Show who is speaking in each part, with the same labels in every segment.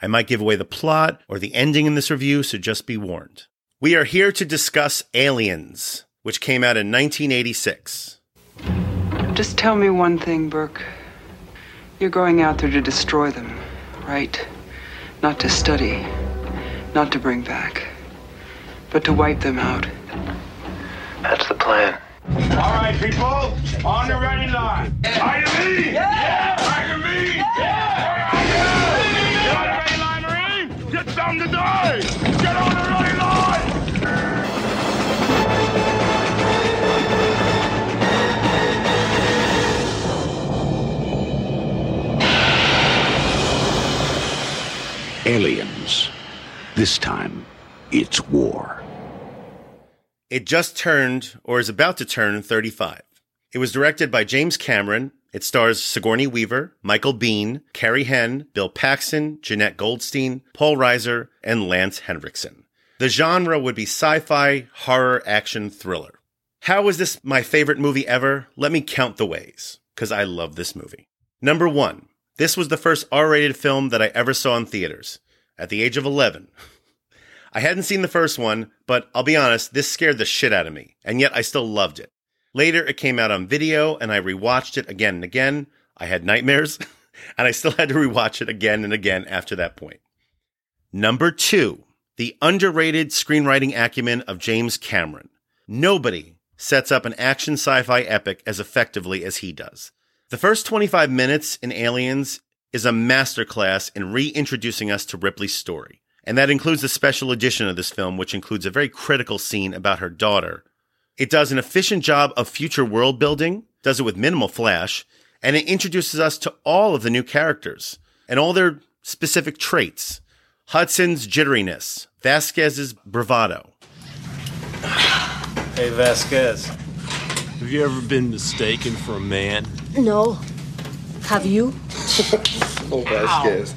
Speaker 1: I might give away the plot or the ending in this review, so just be warned. We are here to discuss Aliens, which came out in 1986.
Speaker 2: Just tell me one thing, Burke. You're going out there to destroy them, right? Not to study, not to bring back, but to wipe them out.
Speaker 3: That's the plan.
Speaker 4: All right, people, on the ready line. Are you ready? Yeah! Are you ready? Yeah! Get Marine! Get to do! Get on the ready line!
Speaker 5: Aliens. This time, it's war.
Speaker 1: It just turned, or is about to turn, 35. It was directed by James Cameron. It stars Sigourney Weaver, Michael Biehn, Carrie Henn, Bill Paxton, Jeanette Goldstein, Paul Reiser, and Lance Henriksen. The genre would be sci fi, horror, action, thriller. How is this my favorite movie ever? Let me count the ways, because I love this movie. Number one, this was the first R rated film that I ever saw in theaters at the age of 11. I hadn't seen the first one, but I'll be honest, this scared the shit out of me, and yet I still loved it. Later, it came out on video, and I rewatched it again and again. I had nightmares, and I still had to rewatch it again and again after that point. Number two, the underrated screenwriting acumen of James Cameron. Nobody sets up an action sci fi epic as effectively as he does. The first 25 minutes in Aliens is a masterclass in reintroducing us to Ripley's story. And that includes the special edition of this film, which includes a very critical scene about her daughter. It does an efficient job of future world building, does it with minimal flash, and it introduces us to all of the new characters and all their specific traits. Hudson's jitteriness, Vasquez's bravado.
Speaker 6: Hey, Vasquez. Have you ever been mistaken for a man?
Speaker 7: No. Have you?
Speaker 8: Oh, Vasquez.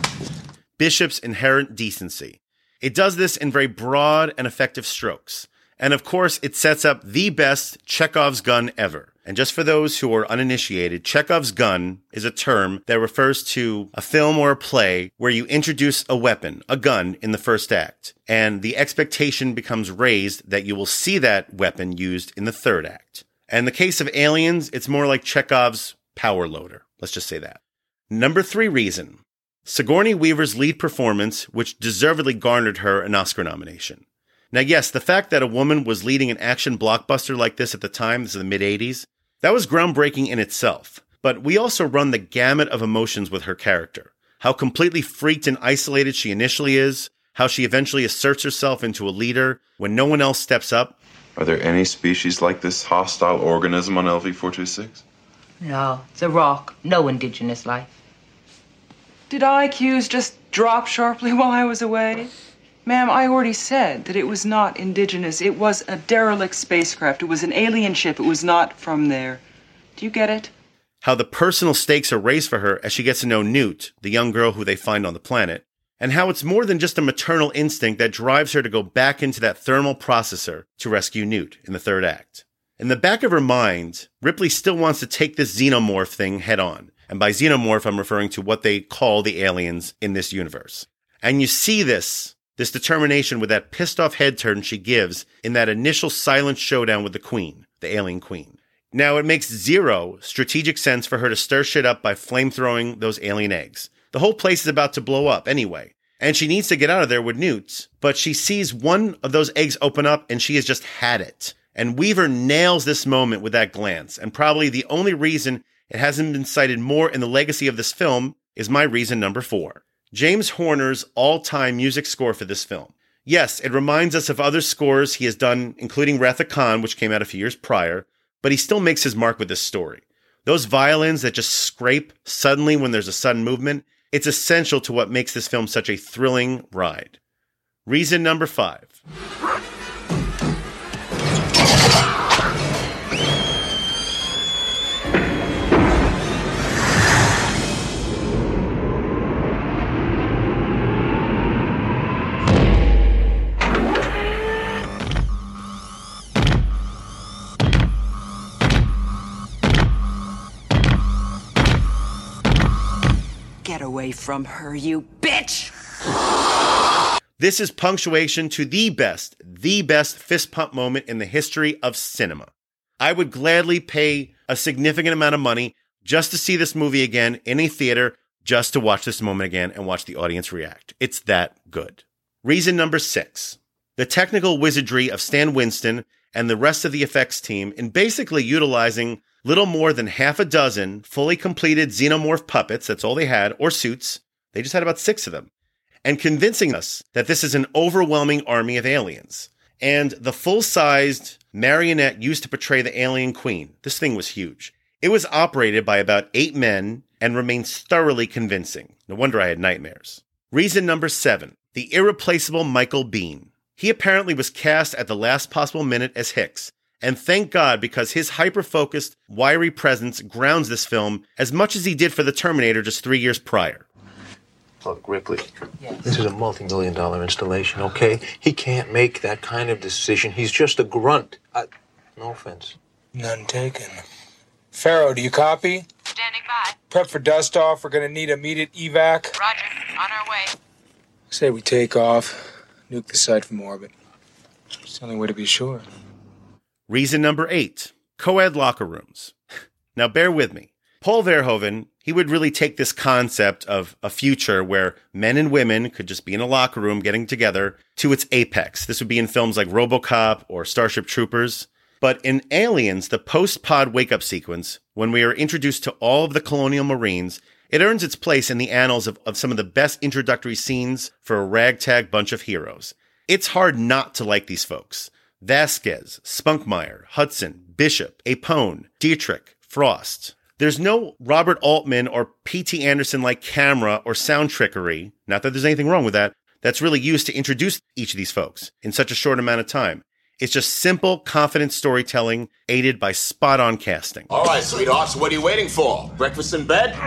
Speaker 1: Bishop's inherent decency. It does this in very broad and effective strokes. And of course, it sets up the best Chekhov's gun ever. And just for those who are uninitiated, Chekhov's gun is a term that refers to a film or a play where you introduce a weapon, a gun, in the first act. And the expectation becomes raised that you will see that weapon used in the third act. And in the case of aliens, it's more like Chekhov's power loader. Let's just say that. Number three reason Sigourney Weaver's lead performance, which deservedly garnered her an Oscar nomination. Now, yes, the fact that a woman was leading an action blockbuster like this at the time, this is the mid 80s, that was groundbreaking in itself. But we also run the gamut of emotions with her character. How completely freaked and isolated she initially is, how she eventually asserts herself into a leader when no one else steps up.
Speaker 8: Are there any species like this hostile organism on LV 426?
Speaker 7: No, it's a rock. No indigenous life.
Speaker 2: Did IQs just drop sharply while I was away? Ma'am, I already said that it was not indigenous. It was a derelict spacecraft. It was an alien ship. It was not from there. Do you get it?
Speaker 1: How the personal stakes are raised for her as she gets to know Newt, the young girl who they find on the planet, and how it's more than just a maternal instinct that drives her to go back into that thermal processor to rescue Newt in the third act. In the back of her mind, Ripley still wants to take this xenomorph thing head on. And by xenomorph, I'm referring to what they call the aliens in this universe. And you see this, this determination with that pissed off head turn she gives in that initial silent showdown with the queen, the alien queen. Now, it makes zero strategic sense for her to stir shit up by flame throwing those alien eggs. The whole place is about to blow up anyway. And she needs to get out of there with Newts, but she sees one of those eggs open up and she has just had it. And Weaver nails this moment with that glance. And probably the only reason it hasn't been cited more in the legacy of this film is my reason number four. James Horner's all time music score for this film. Yes, it reminds us of other scores he has done, including Wrath of Khan, which came out a few years prior, but he still makes his mark with this story. Those violins that just scrape suddenly when there's a sudden movement, it's essential to what makes this film such a thrilling ride. Reason number five.
Speaker 2: Away from her, you bitch!
Speaker 1: This is punctuation to the best, the best fist pump moment in the history of cinema. I would gladly pay a significant amount of money just to see this movie again in a theater, just to watch this moment again and watch the audience react. It's that good. Reason number six the technical wizardry of Stan Winston and the rest of the effects team in basically utilizing little more than half a dozen fully completed xenomorph puppets, that's all they had, or suits. They just had about six of them and convincing us that this is an overwhelming army of aliens. And the full sized marionette used to portray the alien queen, this thing was huge. It was operated by about eight men and remains thoroughly convincing. No wonder I had nightmares. Reason number seven the irreplaceable Michael Biehn. He apparently was cast at the last possible minute as Hicks. And thank God because his hyper focused, wiry presence grounds this film as much as he did for The Terminator just three years prior.
Speaker 9: Look, Ripley, this is a multi million dollar installation, okay? He can't make that kind of decision. He's just a grunt. I, no offense.
Speaker 10: None taken. Ferro, do you copy?
Speaker 11: Standing by.
Speaker 10: Prep for dust off. We're gonna need immediate evac.
Speaker 11: Roger. On our way.
Speaker 10: Say we take off, nuke the site from orbit. It's the only way to be sure.
Speaker 1: Reason number eight co ed locker rooms. Now, bear with me. Paul Verhoeven, he would really take this concept of a future where men and women could just be in a locker room getting together to its apex. This would be in films like Robocop or Starship Troopers. But in Aliens, the post pod wake up sequence, when we are introduced to all of the colonial marines, it earns its place in the annals of, of some of the best introductory scenes for a ragtag bunch of heroes. It's hard not to like these folks. Vasquez, Spunkmeyer, Hudson, Bishop, Apone, Dietrich, Frost. There's no Robert Altman or P.T. Anderson like camera or sound trickery, not that there's anything wrong with that, that's really used to introduce each of these folks in such a short amount of time. It's just simple, confident storytelling aided by spot on casting.
Speaker 12: All right, sweethearts, what are you waiting for? Breakfast in bed?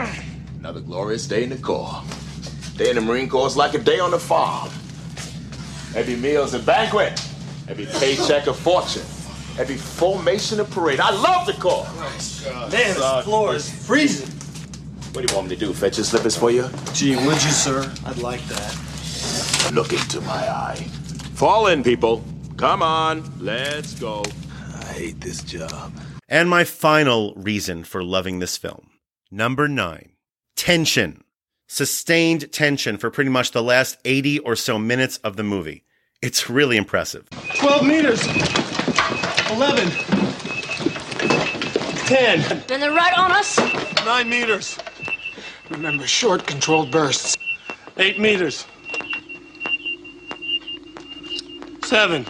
Speaker 12: Another glorious day in the Corps. Day in the Marine Corps is like a day on the farm. Every meal's a banquet. Every paycheck a fortune. Every formation a parade. I love the Corps.
Speaker 13: Man, this floor is freezing.
Speaker 12: What do you want me to do? Fetch your slippers for you?
Speaker 13: Gee, would you, sir? I'd like that.
Speaker 12: Look into my eye. Fall in, people. Come on, let's go.
Speaker 13: I hate this job.
Speaker 1: And my final reason for loving this film. Number nine, tension. Sustained tension for pretty much the last 80 or so minutes of the movie. It's really impressive.
Speaker 13: 12 meters. 11. 10.
Speaker 11: Then they're right on us.
Speaker 13: 9 meters.
Speaker 10: Remember, short, controlled bursts.
Speaker 13: 8 meters. 7.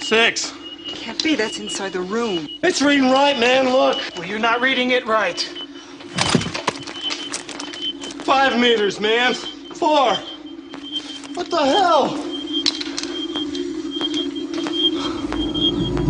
Speaker 13: 6.
Speaker 2: Can't be, that's inside the room.
Speaker 13: It's reading right, man. Look.
Speaker 10: Well, you're not reading it right.
Speaker 13: 5 meters, man. 4. What the hell?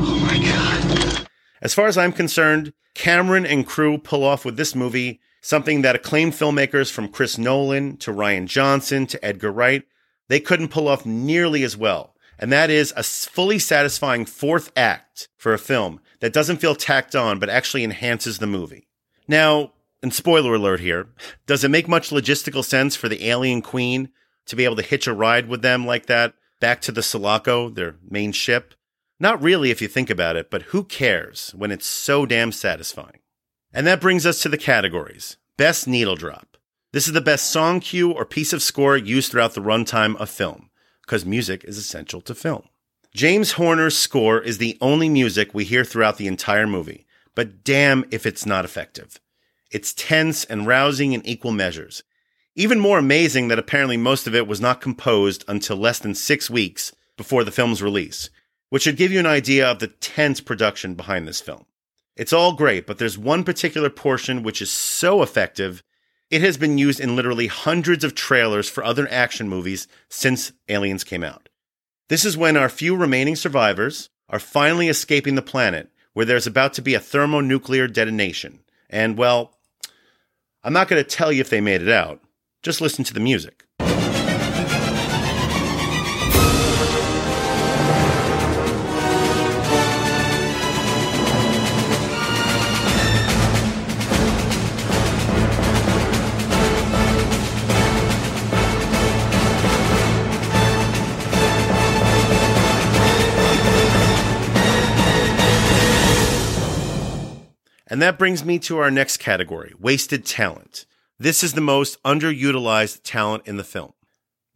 Speaker 13: Oh my god.
Speaker 1: As far as I'm concerned, Cameron and crew pull off with this movie something that acclaimed filmmakers from Chris Nolan to Rian Johnson to Edgar Wright, they couldn't pull off nearly as well. And that is a fully satisfying fourth act for a film that doesn't feel tacked on, but actually enhances the movie. Now, and spoiler alert here, does it make much logistical sense for the alien queen to be able to hitch a ride with them like that back to the Sulaco, their main ship? Not really if you think about it, but who cares when it's so damn satisfying? And that brings us to the categories. Best needle drop. This is the best song cue or piece of score used throughout the runtime of film, because music is essential to film. James Horner's score is the only music we hear throughout the entire movie, but damn if it's not effective. It's tense and rousing in equal measures. Even more amazing that apparently most of it was not composed until less than six weeks before the film's release, which should give you an idea of the tense production behind this film. It's all great, but there's one particular portion which is so effective, It has been used in literally hundreds of trailers for other action movies since Aliens came out. This is when our few remaining survivors are finally escaping the planet where there's about to be a thermonuclear detonation. And, well, I'm not going to tell you if they made it out. Just listen to the music. And that brings me to our next category wasted talent. This is the most underutilized talent in the film.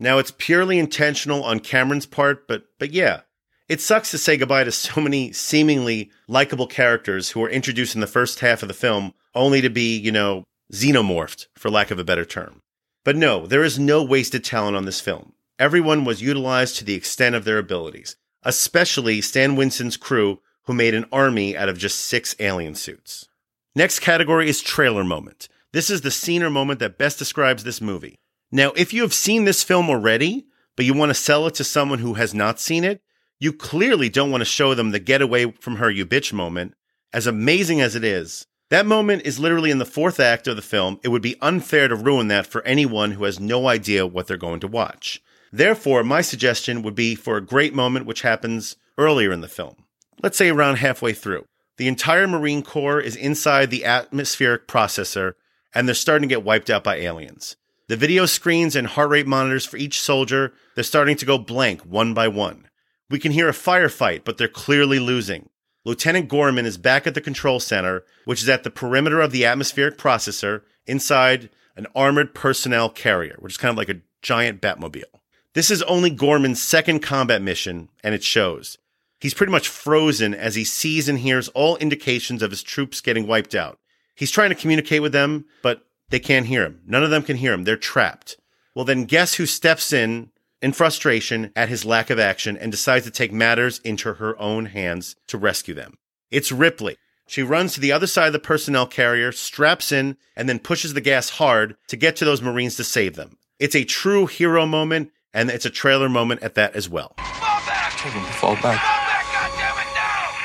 Speaker 1: Now, it's purely intentional on Cameron's part, but, but yeah, it sucks to say goodbye to so many seemingly likable characters who were introduced in the first half of the film only to be, you know, xenomorphed, for lack of a better term. But no, there is no wasted talent on this film. Everyone was utilized to the extent of their abilities, especially Stan Winston's crew, who made an army out of just six alien suits. Next category is trailer moment. This is the scene or moment that best describes this movie. Now, if you have seen this film already, but you want to sell it to someone who has not seen it, you clearly don't want to show them the get away from her, you bitch moment. As amazing as it is, that moment is literally in the fourth act of the film. It would be unfair to ruin that for anyone who has no idea what they're going to watch. Therefore, my suggestion would be for a great moment which happens earlier in the film. Let's say around halfway through. The entire Marine Corps is inside the atmospheric processor and they're starting to get wiped out by aliens. The video screens and heart rate monitors for each soldier, they're starting to go blank one by one. We can hear a firefight, but they're clearly losing. Lieutenant Gorman is back at the control center, which is at the perimeter of the atmospheric processor inside an armored personnel carrier, which is kind of like a giant Batmobile. This is only Gorman's second combat mission, and it shows. He's pretty much frozen as he sees and hears all indications of his troops getting wiped out. He's trying to communicate with them, but they can't hear him. None of them can hear him. They're trapped. Well, then guess who steps in in frustration at his lack of action and decides to take matters into her own hands to rescue them? It's Ripley. She runs to the other side of the personnel carrier, straps in, and then pushes the gas hard to get to those Marines to save them. It's a true hero moment, and it's a trailer moment at that as well.
Speaker 10: Fall Tell them to fall back.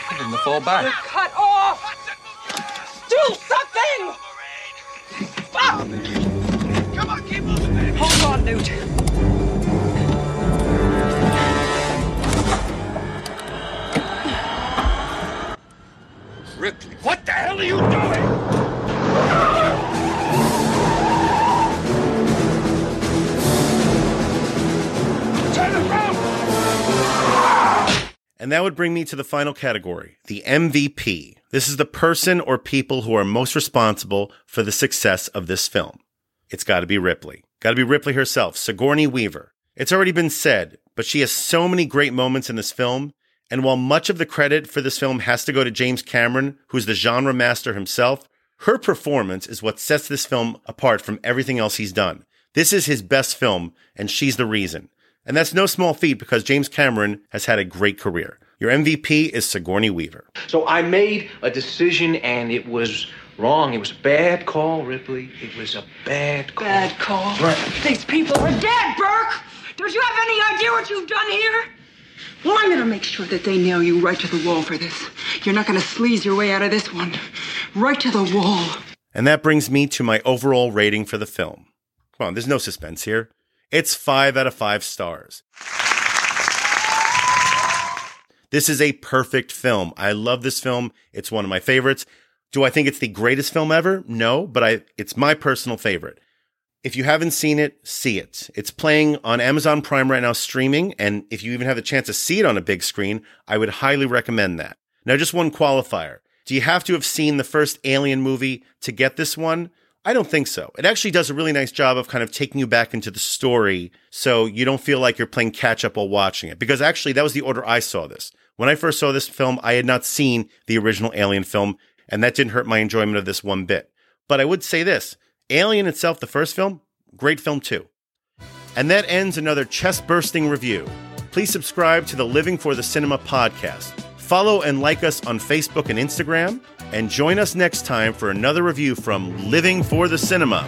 Speaker 10: Tell them to fall
Speaker 2: You're
Speaker 10: back.
Speaker 2: cut off! Hold on, Newt.
Speaker 4: Ripley, what the hell are you doing? Turn around!
Speaker 1: And that would bring me to the final category, the MVP. This is the person or people who are most responsible for the success of this film. It's got to be Ripley. Got to be Ripley herself, Sigourney Weaver. It's already been said, but she has so many great moments in this film. And while much of the credit for this film has to go to James Cameron, who's the genre master himself, her performance is what sets this film apart from everything else he's done. This is his best film, and she's the reason. And that's no small feat because James Cameron has had a great career. Your MVP is Sigourney Weaver.
Speaker 9: So I made a decision and it was wrong. It was a bad call, Ripley. It was a bad call.
Speaker 2: Bad call.
Speaker 9: Right.
Speaker 2: These people are dead, Burke! Don't you have any idea what you've done here? Well, I'm gonna make sure that they nail you right to the wall for this. You're not gonna sleaze your way out of this one. Right to the wall.
Speaker 1: And that brings me to my overall rating for the film. Come on, there's no suspense here. It's five out of five stars. This is a perfect film. I love this film. It's one of my favorites. Do I think it's the greatest film ever? No, but I, it's my personal favorite. If you haven't seen it, see it. It's playing on Amazon Prime right now, streaming. And if you even have the chance to see it on a big screen, I would highly recommend that. Now, just one qualifier. Do you have to have seen the first Alien movie to get this one? I don't think so. It actually does a really nice job of kind of taking you back into the story so you don't feel like you're playing catch up while watching it. Because actually, that was the order I saw this. When I first saw this film, I had not seen the original Alien film, and that didn't hurt my enjoyment of this one bit. But I would say this Alien itself, the first film, great film too. And that ends another chest bursting review. Please subscribe to the Living for the Cinema podcast. Follow and like us on Facebook and Instagram, and join us next time for another review from Living for the Cinema.